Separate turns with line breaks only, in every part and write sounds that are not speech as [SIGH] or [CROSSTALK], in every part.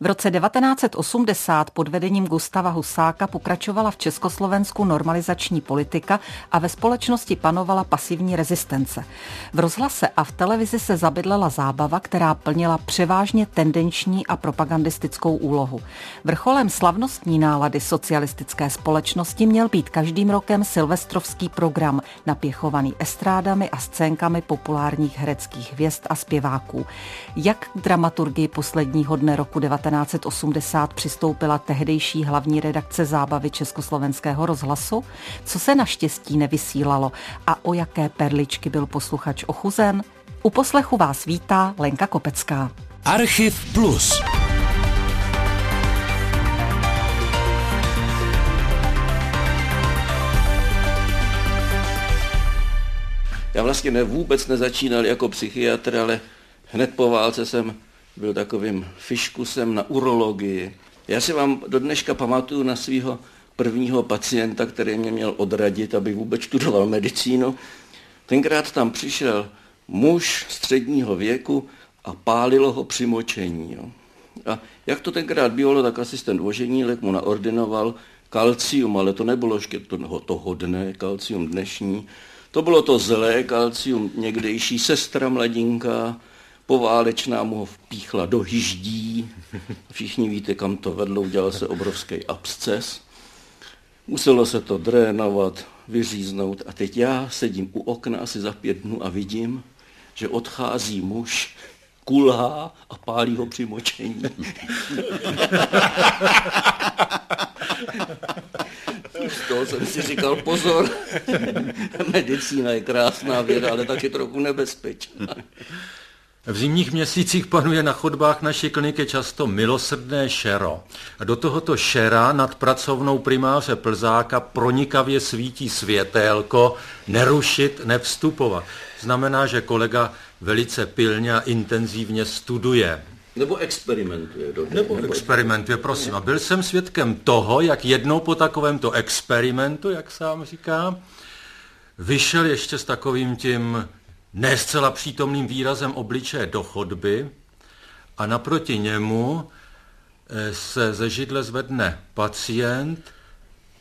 V roce 1980 pod vedením Gustava Husáka pokračovala v Československu normalizační politika a ve společnosti panovala pasivní rezistence. V rozhlase a v televizi se zabydlela zábava, která plnila převážně tendenční a propagandistickou úlohu. Vrcholem slavnostní nálady socialistické společnosti měl být každým rokem silvestrovský program, napěchovaný estrádami a scénkami populárních hereckých hvězd a zpěváků. Jak k dramaturgii posledního dne roku 1980 přistoupila tehdejší hlavní redakce zábavy Československého rozhlasu? Co se naštěstí nevysílalo a o jaké perličky byl posluchač ochuzen? U poslechu vás vítá Lenka Kopecká.
Archiv Plus.
Já vlastně ne, vůbec nezačínal jako psychiatr, ale hned po válce jsem byl takovým fiškusem na urologii. Já si vám do dneška pamatuju na svého prvního pacienta, který mě měl odradit, aby vůbec studoval medicínu. Tenkrát tam přišel muž středního věku a pálilo ho při močení. Jo. A jak to tenkrát bylo, tak asistent voženílek mu naordinoval kalcium, ale to nebylo ještě to, to hodné kalcium dnešní, to bylo to zlé kalcium, někdejší sestra mladinka, poválečná mu ho vpíchla do hyždí. Všichni víte, kam to vedlo, udělal se obrovský absces. Muselo se to drénovat, vyříznout a teď já sedím u okna asi za pět dnů a vidím, že odchází muž, kulhá a pálí ho při močení. Z toho jsem si říkal, pozor, medicína je krásná věda, ale taky trochu nebezpečná.
V zimních měsících panuje na chodbách naší kliniky často milosrdné šero. A do tohoto šera nad pracovnou primáře Plzáka pronikavě svítí světélko, nerušit, nevstupovat. Znamená, že kolega velice pilně a intenzivně studuje.
Nebo experimentuje. Do
nebo, nebo experimentuje, prosím. A byl jsem svědkem toho, jak jednou po takovémto experimentu, jak sám říká, vyšel ještě s takovým tím ne zcela přítomným výrazem obličeje do chodby a naproti němu eh, se ze židle zvedne pacient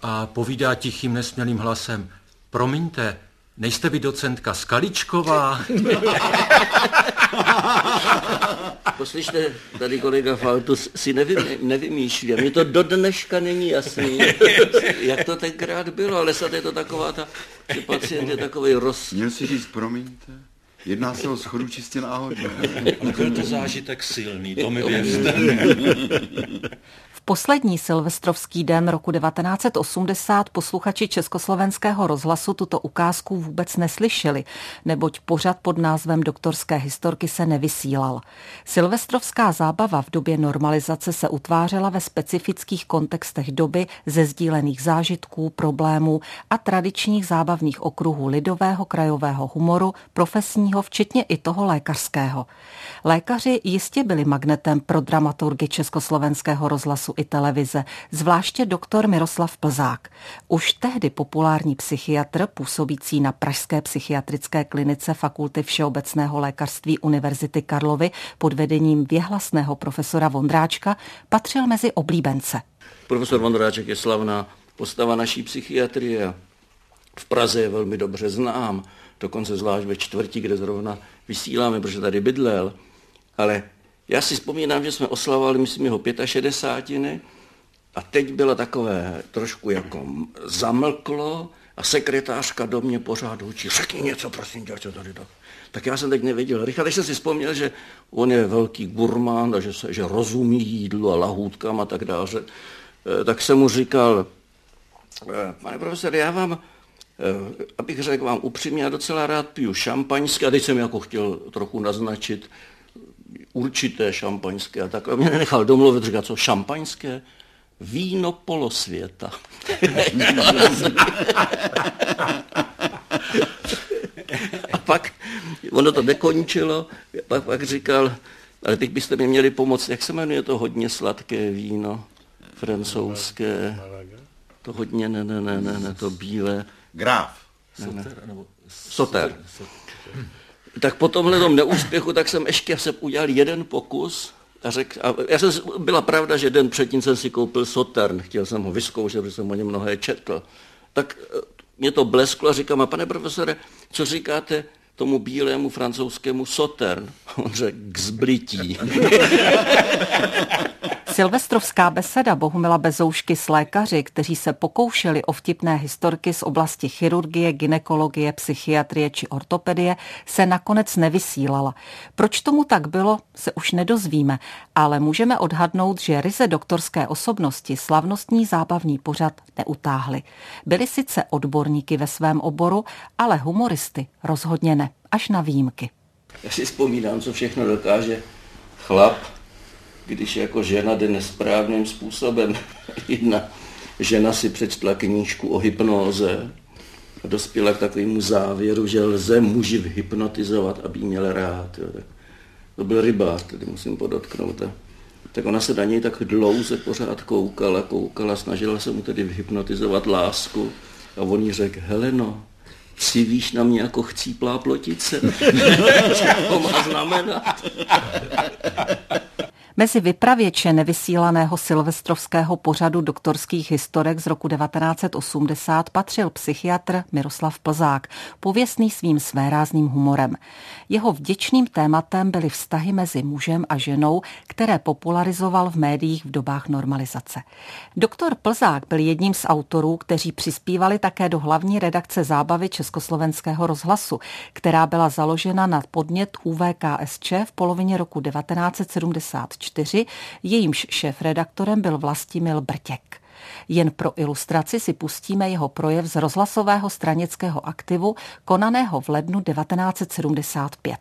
a povídá tichým nesmělým hlasem, promiňte, nejste vy docentka Skaličková? [LAUGHS] [LAUGHS]
Poslyšte, tady kolega Faltus si nevym, nevymýšlí. A mně to do dneška není jasný, [LAUGHS] jak to tenkrát bylo, ale snad je to taková ta, že pacient je takový roz...
Měl si říct, promiňte, jedná se o schodu čistě náhodně. [LAUGHS]
Byl to zážitek silný, to mi věřte
poslední silvestrovský den roku 1980 posluchači Československého rozhlasu tuto ukázku vůbec neslyšeli, neboť pořad pod názvem doktorské historky se nevysílal. Silvestrovská zábava v době normalizace se utvářela ve specifických kontextech doby ze sdílených zážitků, problémů a tradičních zábavných okruhů lidového krajového humoru, profesního, včetně i toho lékařského. Lékaři jistě byli magnetem pro dramaturgy Československého rozhlasu i televize, zvláště doktor Miroslav Plzák. Už tehdy populární psychiatr, působící na Pražské psychiatrické klinice Fakulty všeobecného lékařství Univerzity Karlovy pod vedením věhlasného profesora Vondráčka, patřil mezi oblíbence.
Profesor Vondráček je slavná postava naší psychiatrie. V Praze je velmi dobře znám, dokonce zvlášť ve čtvrti, kde zrovna vysíláme, protože tady bydlel. Ale já si vzpomínám, že jsme oslavovali, myslím, jeho 65. A teď bylo takové trošku jako zamlklo a sekretářka do mě pořád učí, řekni něco, prosím tě, co tady tak. Tak já jsem teď nevěděl. Rychle jsem si vzpomněl, že on je velký gurmán a že, se, že rozumí jídlu a lahůdkám a tak dále. Eh, tak jsem mu říkal, eh, pane profesor, já vám, eh, abych řekl vám upřímně, já docela rád piju šampaňské a teď jsem jako chtěl trochu naznačit, určité šampaňské a tak. A mě nenechal domluvit, říkat, co šampaňské? Víno polosvěta. [LAUGHS] a pak ono to nekončilo, pak, pak říkal, ale teď byste mi měli pomoct, jak se jmenuje to hodně sladké víno, francouzské, to hodně, ne, ne, ne, ne, ne to bílé.
Graf.
Ne, ne. Soter. Soter tak po tomhle neúspěchu, tak jsem ještě se udělal jeden pokus a řek, a já jsem, byla pravda, že den předtím jsem si koupil Sotern, chtěl jsem ho vyzkoušet, protože jsem o něm mnohé četl. Tak eh, mě to blesklo a říkám, a pane profesore, co říkáte tomu bílému francouzskému Sotern? [LAUGHS] On řekl, k zblití. [LAUGHS]
Silvestrovská beseda Bohumila Bezoušky s lékaři, kteří se pokoušeli o vtipné historky z oblasti chirurgie, ginekologie, psychiatrie či ortopedie, se nakonec nevysílala. Proč tomu tak bylo, se už nedozvíme, ale můžeme odhadnout, že ryze doktorské osobnosti slavnostní zábavní pořad neutáhly. Byli sice odborníky ve svém oboru, ale humoristy rozhodně ne, až na výjimky.
Já si vzpomínám, co všechno dokáže chlap, když jako žena jde nesprávným způsobem. [LAUGHS] Jedna žena si přečtla knížku o hypnóze a dospěla k takovému závěru, že lze muži hypnotizovat, aby měl rád. Jo. Tak to byl rybář, tedy musím podotknout. A tak ona se na něj tak dlouze pořád koukala, koukala, snažila se mu tedy hypnotizovat lásku. A on jí řekl, Heleno, civíš na mě jako chcíplá plotice. Co [LAUGHS] to má znamenat?
Mezi vypravěče nevysílaného silvestrovského pořadu doktorských historek z roku 1980 patřil psychiatr Miroslav Plzák, pověstný svým svérázným humorem. Jeho vděčným tématem byly vztahy mezi mužem a ženou, které popularizoval v médiích v dobách normalizace. Doktor Plzák byl jedním z autorů, kteří přispívali také do hlavní redakce zábavy Československého rozhlasu, která byla založena na podnět UVKSČ v polovině roku 1974 4, jejímž šéf-redaktorem byl Vlastimil Brtěk. Jen pro ilustraci si pustíme jeho projev z rozhlasového stranického aktivu, konaného v lednu 1975.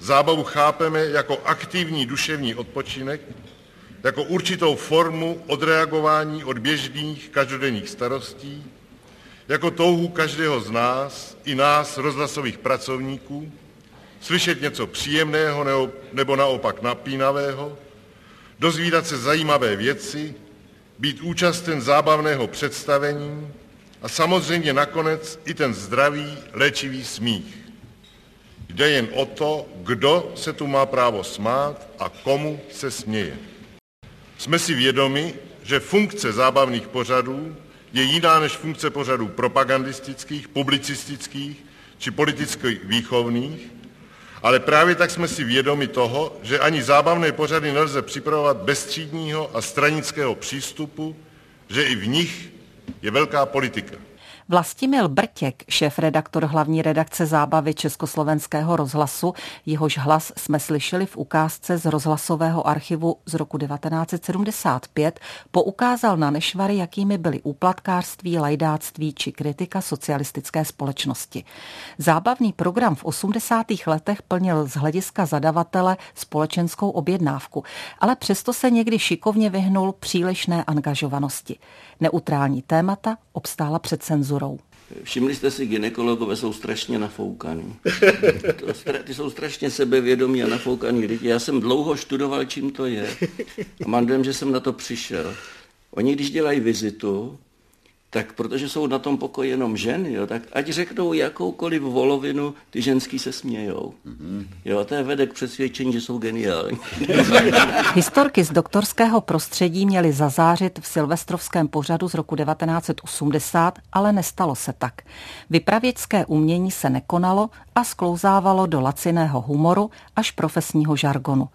Zábavu chápeme jako aktivní duševní odpočinek, jako určitou formu odreagování od běžných každodenních starostí, jako touhu každého z nás, i nás, rozhlasových pracovníků, slyšet něco příjemného nebo naopak napínavého, dozvídat se zajímavé věci, být účasten zábavného představení a samozřejmě nakonec i ten zdravý, léčivý smích. Jde jen o to, kdo se tu má právo smát a komu se směje. Jsme si vědomi, že funkce zábavných pořadů je jiná než funkce pořadů propagandistických, publicistických či politicky výchovných ale právě tak jsme si vědomi toho, že ani zábavné pořady nelze připravovat bez třídního a stranického přístupu, že i v nich je velká politika.
Vlastimil Brtěk, šéf-redaktor hlavní redakce zábavy Československého rozhlasu, jehož hlas jsme slyšeli v ukázce z rozhlasového archivu z roku 1975, poukázal na nešvary, jakými byly úplatkářství, lajdáctví či kritika socialistické společnosti. Zábavný program v 80. letech plnil z hlediska zadavatele společenskou objednávku, ale přesto se někdy šikovně vyhnul přílišné angažovanosti. Neutrální témata obstála před cenzurou.
Všimli jste si, ginekologové jsou strašně nafoukaní. [LAUGHS] Ty jsou strašně sebevědomí a nafoukaní lidi. Já jsem dlouho študoval, čím to je. A mám dojem, že jsem na to přišel. Oni, když dělají vizitu, tak protože jsou na tom pokoji jenom ženy, jo, tak ať řeknou jakoukoliv volovinu, ty ženský se smějou. Mm-hmm. Jo, to je vede k přesvědčení, že jsou geniální. [LAUGHS]
Historky z doktorského prostředí měly zazářit v silvestrovském pořadu z roku 1980, ale nestalo se tak. Vypravěčské umění se nekonalo a sklouzávalo do laciného humoru až profesního žargonu.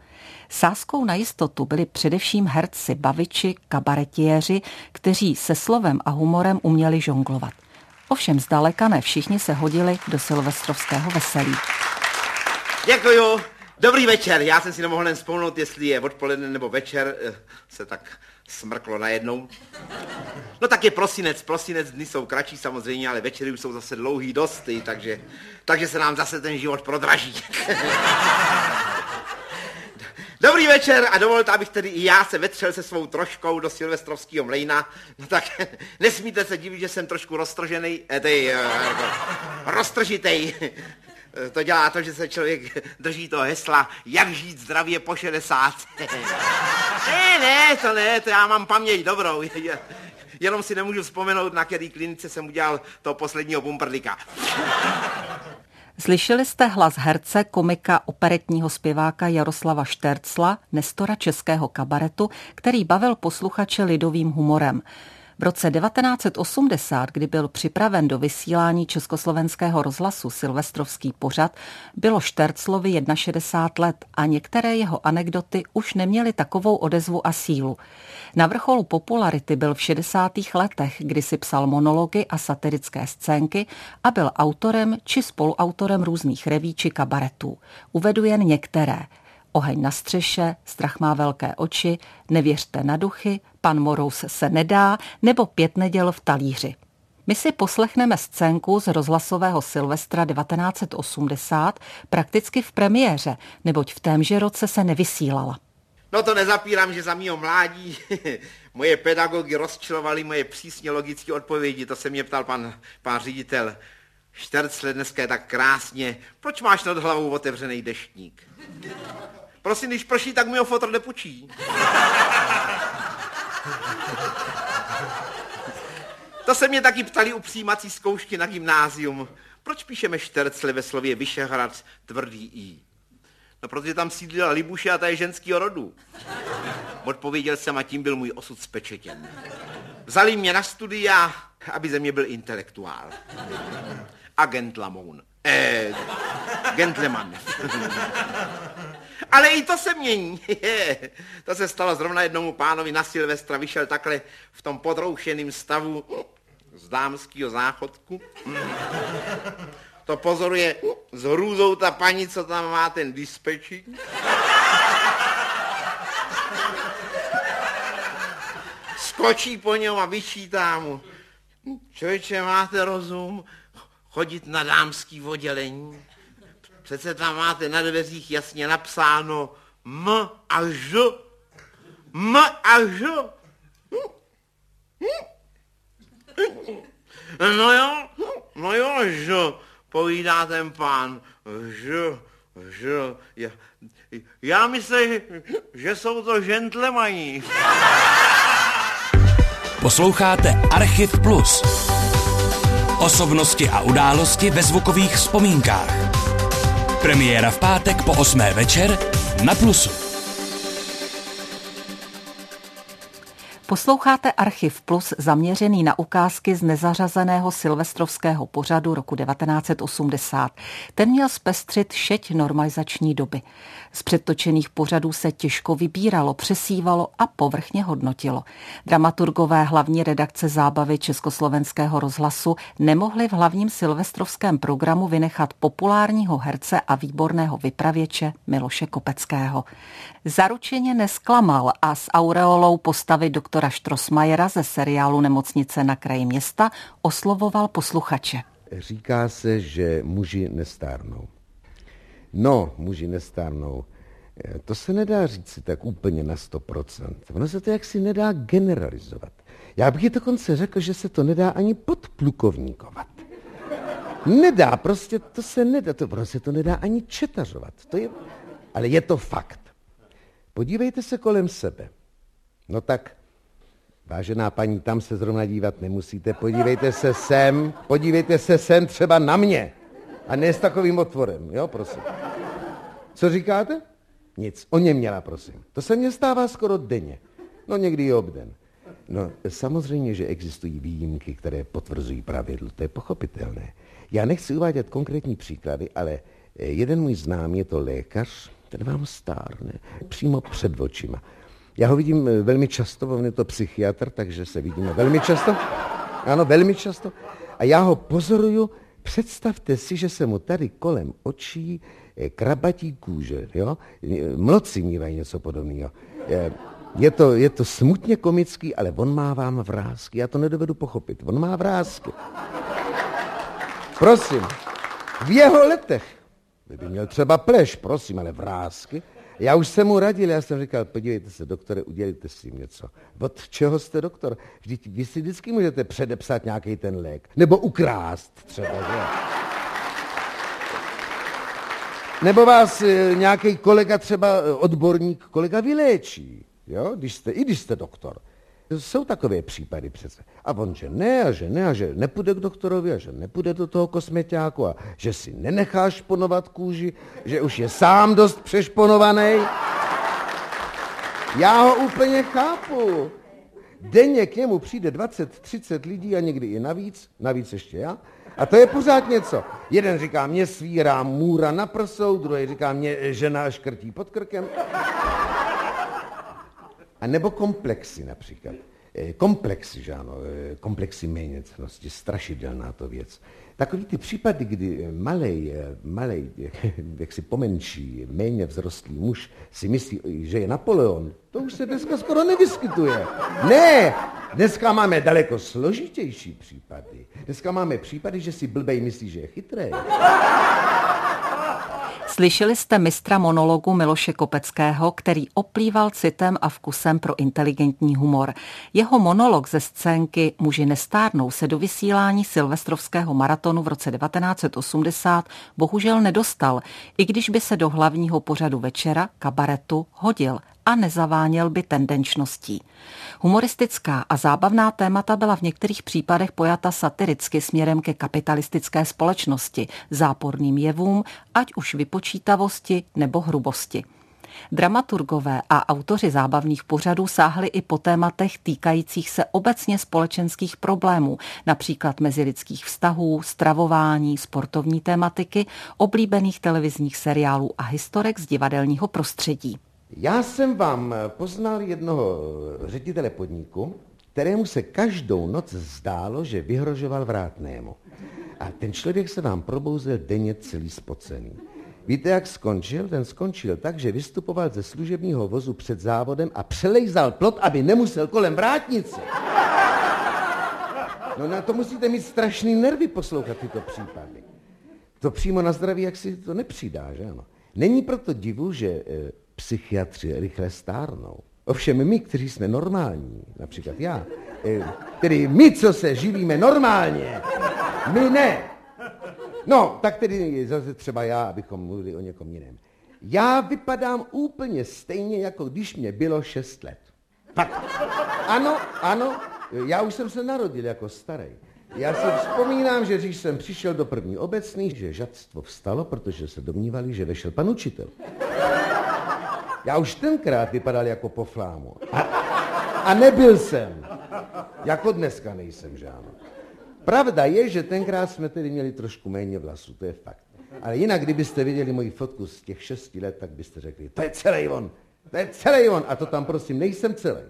Sázkou na jistotu byli především herci, baviči, kabaretiéři, kteří se slovem a humorem uměli žonglovat. Ovšem zdaleka ne všichni se hodili do silvestrovského veselí.
Děkuju. Dobrý večer. Já jsem si nemohl jen vzpomenout, jestli je odpoledne nebo večer. Eh, se tak smrklo najednou. No tak je prosinec. Prosinec dny jsou kratší samozřejmě, ale večery už jsou zase dlouhý dost, takže, takže se nám zase ten život prodraží. [LAUGHS] Dobrý večer a dovolte, abych tedy i já se vetřel se svou troškou do silvestrovského mlejna. No tak [LAUGHS] nesmíte se divit, že jsem trošku roztržený, eh, tej, eh, jako, roztržitej. [LAUGHS] To dělá to, že se člověk [LAUGHS] drží toho hesla, jak žít zdravě po 60. Ne, ne, to ne, to já mám paměť dobrou. Jenom si nemůžu vzpomenout, na který klinice jsem udělal toho posledního bumperlika.
Slyšeli jste hlas herce, komika, operetního zpěváka Jaroslava Štercla, nestora českého kabaretu, který bavil posluchače lidovým humorem. V roce 1980, kdy byl připraven do vysílání československého rozhlasu Silvestrovský pořad, bylo Šterclovi 61 let a některé jeho anekdoty už neměly takovou odezvu a sílu. Na vrcholu popularity byl v 60. letech, kdy si psal monology a satirické scénky a byl autorem či spoluautorem různých reví či kabaretů. Uvedu jen některé. Oheň na střeše, strach má velké oči, nevěřte na duchy, pan Morous se nedá, nebo pět neděl v talíři. My si poslechneme scénku z rozhlasového Silvestra 1980 prakticky v premiéře, neboť v témže roce se nevysílala.
No to nezapírám, že za mýho mládí [LAUGHS] moje pedagogy rozčilovaly moje přísně logické odpovědi. To se mě ptal pan, pan ředitel. Štercle dneska je tak krásně. Proč máš nad hlavou otevřený deštník? Prosím, když prší, tak mi ho fotr nepučí. To se mě taky ptali u přijímací zkoušky na gymnázium. Proč píšeme štercle ve slově Vyšehrad tvrdý i? No, protože tam sídlila Libuše a ta je ženského rodu. Odpověděl jsem a tím byl můj osud spečetěn. Vzali mě na studia, aby ze mě byl intelektuál. Agent Lamoun. Eh, gentleman. Ale i to se mění. [LAUGHS] to se stalo zrovna jednomu pánovi na Silvestra. Vyšel takhle v tom podroušeném stavu z dámského záchodku. To pozoruje s hrůzou ta paní, co tam má ten dispečík. Skočí po něm a vyčítá mu. Člověče, máte rozum chodit na dámský oddělení? Přece tam máte na dveřích jasně napsáno M a Ž. M a Ž. No jo, no jo, Ž, povídá ten pán. Ž, Ž, já, já myslím, že jsou to gentlemani.
Posloucháte Archiv Plus. Osobnosti a události ve zvukových vzpomínkách. Premiéra v pátek po 8. večer na Plusu.
Posloucháte Archiv Plus zaměřený na ukázky z nezařazeného silvestrovského pořadu roku 1980. Ten měl zpestřit šeť normalizační doby. Z předtočených pořadů se těžko vybíralo, přesívalo a povrchně hodnotilo. Dramaturgové hlavní redakce zábavy Československého rozhlasu nemohli v hlavním silvestrovském programu vynechat populárního herce a výborného vypravěče Miloše Kopeckého. Zaručeně nesklamal a s aureolou postavy doktora Štrosmajera ze seriálu Nemocnice na kraji města oslovoval posluchače.
Říká se, že muži nestárnou. No, muži nestárnou. To se nedá říct si tak úplně na 100%. Ono se to jaksi nedá generalizovat. Já bych dokonce řekl, že se to nedá ani podplukovníkovat. Nedá, prostě to se nedá, to prostě to nedá ani četařovat. To je, ale je to fakt. Podívejte se kolem sebe. No tak, vážená paní, tam se zrovna dívat nemusíte. Podívejte se sem, podívejte se sem třeba na mě. A ne s takovým otvorem, jo, prosím. Co říkáte? Nic. O něm měla, prosím. To se mně stává skoro denně. No někdy i obden. No samozřejmě, že existují výjimky, které potvrzují pravidlo. To je pochopitelné. Já nechci uvádět konkrétní příklady, ale jeden můj známý je to lékař, ten vám stárne, přímo před očima. Já ho vidím velmi často, on je to psychiatr, takže se vidíme velmi často. Ano, velmi často. A já ho pozoruju Představte si, že se mu tady kolem očí eh, krabatí kůže, jo? Mloci mývají něco podobného. Je to, je to smutně komický, ale on má vám vrázky. Já to nedovedu pochopit. On má vrázky. Prosím, v jeho letech by měl třeba pleš, prosím, ale vrázky. Já už jsem mu radil, já jsem říkal, podívejte se, doktore, udělejte s tím něco. Od čeho jste doktor? Vždyť vy si vždycky můžete předepsat nějaký ten lék. Nebo ukrást třeba, že? Nebo vás e, nějaký kolega, třeba e, odborník, kolega vyléčí, jo? Když jste, i když jste doktor. Jsou takové případy přece. A on, že ne, a že ne, a že nepůjde k doktorovi, a že nepůjde do toho kosmetiáku, a že si nenechá šponovat kůži, že už je sám dost přešponovaný. Já ho úplně chápu. Denně k němu přijde 20-30 lidí a někdy i navíc, navíc ještě já. A to je pořád něco. Jeden říká, mě svírá můra na prsou, druhý říká, mě žena škrtí pod krkem. A nebo komplexy například. Eh, komplexy, že ano, eh, komplexy méněcnosti, strašidelná to věc. Takový ty případy, kdy malej, eh, malej, [LAUGHS] jak si pomenší, méně vzrostlý muž si myslí, že je Napoleon, to už se dneska skoro nevyskytuje. Ne, dneska máme daleko složitější případy. Dneska máme případy, že si blbej myslí, že je chytrý.
Slyšeli jste mistra monologu Miloše Kopeckého, který oplýval citem a vkusem pro inteligentní humor. Jeho monolog ze scénky Muži nestárnou se do vysílání silvestrovského maratonu v roce 1980 bohužel nedostal, i když by se do hlavního pořadu večera, kabaretu, hodil a nezaváněl by tendenčností. Humoristická a zábavná témata byla v některých případech pojata satiricky směrem ke kapitalistické společnosti, záporným jevům, ať už vypočítavosti nebo hrubosti. Dramaturgové a autoři zábavných pořadů sáhli i po tématech týkajících se obecně společenských problémů, například mezilidských vztahů, stravování, sportovní tématiky, oblíbených televizních seriálů a historek z divadelního prostředí.
Já jsem vám poznal jednoho ředitele podniku, kterému se každou noc zdálo, že vyhrožoval vrátnému. A ten člověk se vám probouzel denně celý spocený. Víte, jak skončil? Ten skončil tak, že vystupoval ze služebního vozu před závodem a přelejzal plot, aby nemusel kolem vrátnice. No na to musíte mít strašný nervy poslouchat tyto případy. To přímo na zdraví, jak si to nepřidá, že ano. Není proto divu, že e, psychiatři rychle stárnou. Ovšem my, kteří jsme normální, například já, e, tedy my, co se živíme normálně, my ne. No, tak tedy zase třeba já, abychom mluvili o někom jiném. Já vypadám úplně stejně, jako když mě bylo šest let. Fakt. Ano, ano, já už jsem se narodil jako starý. Já si vzpomínám, že když jsem přišel do první obecný, že žadstvo vstalo, protože se domnívali, že vešel pan učitel. Já už tenkrát vypadal jako po flámu. A, a nebyl jsem. Jako dneska nejsem žádný. Pravda je, že tenkrát jsme tedy měli trošku méně vlasů, to je fakt. Ale jinak, kdybyste viděli moji fotku z těch šesti let, tak byste řekli, to je celý on, to je celý on. A to tam prosím, nejsem celý.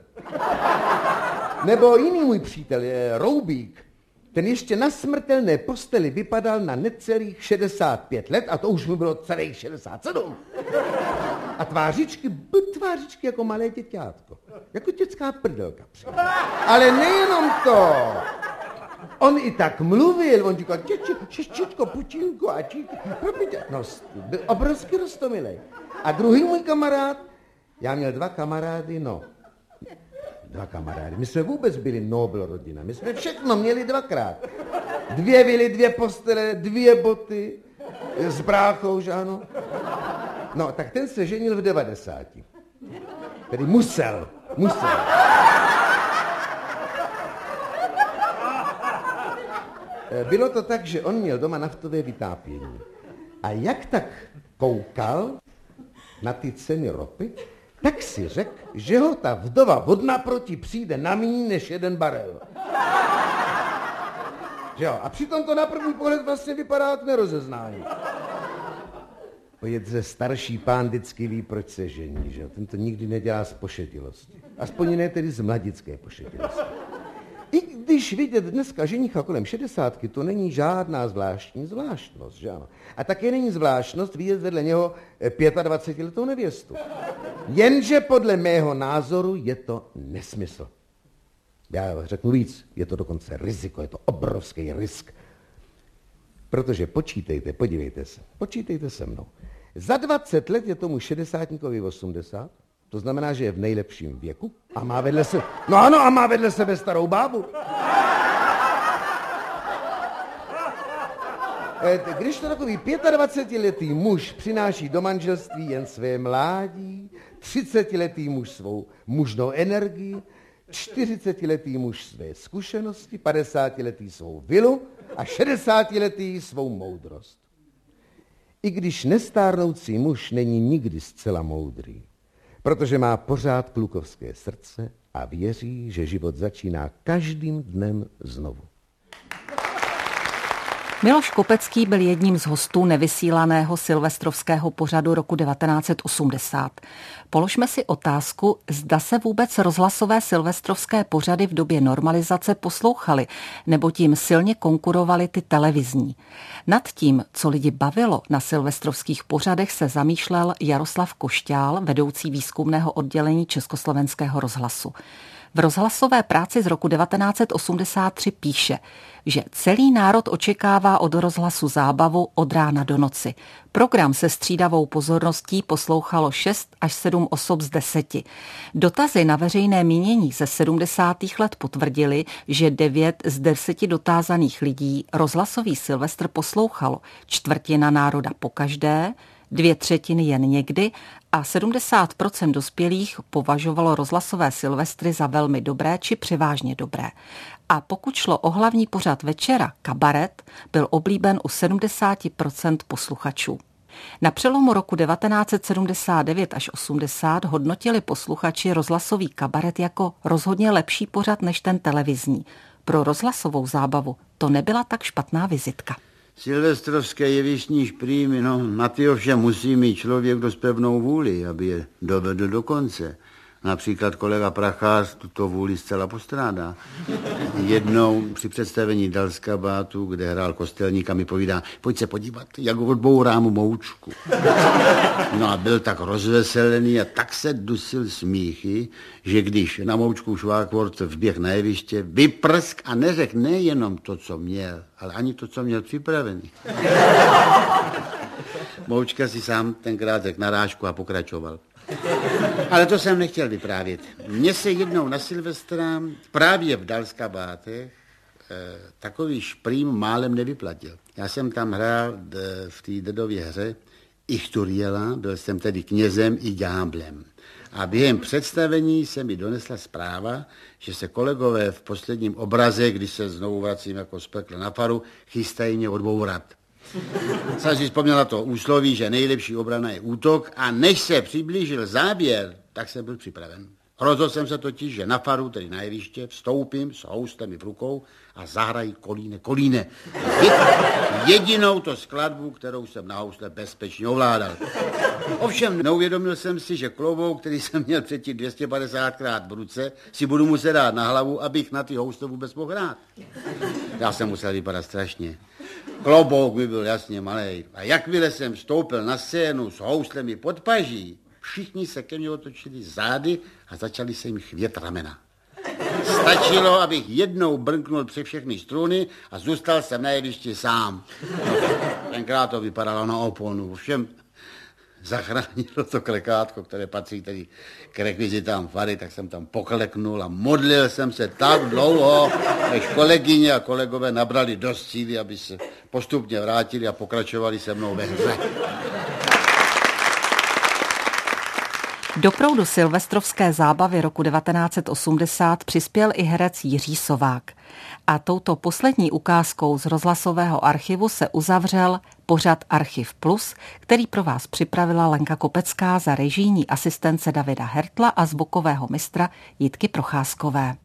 Nebo jiný můj přítel je Roubík. Ten ještě na smrtelné posteli vypadal na necelých 65 let a to už mu bylo celých 67. A tvářičky, tvářičky jako malé děťátko. Jako dětská prdelka. Ale nejenom to. On i tak mluvil, on říkal, děči, šeščičko, pučinko a čík. No, byl obrovský rostomilej. A druhý můj kamarád, já měl dva kamarády, no, dva kamarády. My jsme vůbec byli Nobel rodina. My jsme všechno měli dvakrát. Dvě vily, dvě postele, dvě boty, s bráchou, že ano. No, tak ten se ženil v devadesáti. Tedy musel, musel. Eh, bylo to tak, že on měl doma naftové vytápění. A jak tak koukal na ty ceny ropy, tak si řekl, že ho ta vdova od naproti přijde na méně než jeden barel. Že jo? A přitom to na první pohled vlastně vypadá jak nerozeznání. ze starší pán vždycky ví, proč se žení, že jo? Ten to nikdy nedělá z pošetilosti. Aspoň ne tedy z mladické pošetilosti. Když vidět dneska ženicha kolem šedesátky, to není žádná zvláštní zvláštnost, že ano. A také není zvláštnost vidět vedle něho 25 eh, nevěstu. Jenže podle mého názoru je to nesmysl. Já řeknu víc, je to dokonce riziko, je to obrovský risk. Protože počítejte, podívejte se, počítejte se mnou. Za 20 let je tomu šedesátníkovi 80, to znamená, že je v nejlepším věku a má vedle se... No ano, a má vedle sebe starou bábu. Když to takový 25-letý muž přináší do manželství jen své mládí, 30-letý muž svou mužnou energii, 40-letý muž své zkušenosti, 50-letý svou vilu a 60-letý svou moudrost. I když nestárnoucí muž není nikdy zcela moudrý, protože má pořád klukovské srdce a věří, že život začíná každým dnem znovu.
Miloš Kopecký byl jedním z hostů nevysílaného silvestrovského pořadu roku 1980. Položme si otázku, zda se vůbec rozhlasové silvestrovské pořady v době normalizace poslouchaly, nebo tím silně konkurovaly ty televizní. Nad tím, co lidi bavilo na silvestrovských pořadech, se zamýšlel Jaroslav Košťál, vedoucí výzkumného oddělení Československého rozhlasu. V rozhlasové práci z roku 1983 píše, že celý národ očekává od rozhlasu zábavu od rána do noci. Program se střídavou pozorností poslouchalo 6 až 7 osob z deseti. Dotazy na veřejné mínění ze 70. let potvrdili, že 9 z 10 dotázaných lidí rozhlasový Silvestr poslouchalo, čtvrtina národa pokaždé, dvě třetiny jen někdy a 70% dospělých považovalo rozhlasové silvestry za velmi dobré či převážně dobré. A pokud šlo o hlavní pořad večera, kabaret, byl oblíben u 70% posluchačů. Na přelomu roku 1979 až 80 hodnotili posluchači rozhlasový kabaret jako rozhodně lepší pořad než ten televizní. Pro rozhlasovou zábavu to nebyla tak špatná vizitka.
Silvestrovské jevištní šprýmy, no na ty ovšem musí mít člověk dost pevnou vůli, aby je dovedl do konce. Například kolega Prachář tuto vůli zcela postrádá. Jednou při představení Dalska Bátu, kde hrál kostelník a mi povídá, pojď se podívat, jak odbourám moučku. No a byl tak rozveselený a tak se dusil smíchy, že když na moučku Švákvort vběh na jeviště, vyprsk a neřekl nejenom to, co měl, ale ani to, co měl připravený. Moučka si sám tenkrát řekl narážku a pokračoval. Ale to jsem nechtěl vyprávět. Mně se jednou na Silvestra právě v Dalskabátech eh, takový šprým málem nevyplatil. Já jsem tam hrál v té dedově hře Ichturiela, byl jsem tedy knězem i ďáblem. A během představení se mi donesla zpráva, že se kolegové v posledním obraze, když se znovu vracím jako z pekla na faru, chystají mě odbourat. Jsem si vzpomněl na to úsloví, že nejlepší obrana je útok a než se přiblížil záběr, tak jsem byl připraven. Rozhodl jsem se totiž, že na faru, tedy na jeviště, vstoupím s houstem v rukou a zahrají kolíne, kolíne. Jedinou to skladbu, kterou jsem na housle bezpečně ovládal. Ovšem neuvědomil jsem si, že klobouk, který jsem měl předtím 250krát v ruce, si budu muset dát na hlavu, abych na ty housle vůbec mohl hrát. Já jsem musel vypadat strašně. Klobouk mi byl jasně malý. A jakmile jsem vstoupil na scénu s houslemi pod paží, všichni se ke mně otočili zády a začali se jim chvět ramena. Stačilo, abych jednou brnknul při všechny struny a zůstal jsem na jevišti sám. Tenkrát to vypadalo na oponu. Všem zachránilo to klekátko, které patří tedy k rekvizitám fary, tak jsem tam pokleknul a modlil jsem se tak dlouho, než kolegyně a kolegové nabrali dost síly, aby se postupně vrátili a pokračovali se mnou ve hře.
Do proudu silvestrovské zábavy roku 1980 přispěl i herec Jiří Sovák. A touto poslední ukázkou z rozhlasového archivu se uzavřel pořad Archiv Plus, který pro vás připravila Lenka Kopecká za režijní asistence Davida Hertla a zvukového mistra Jitky Procházkové.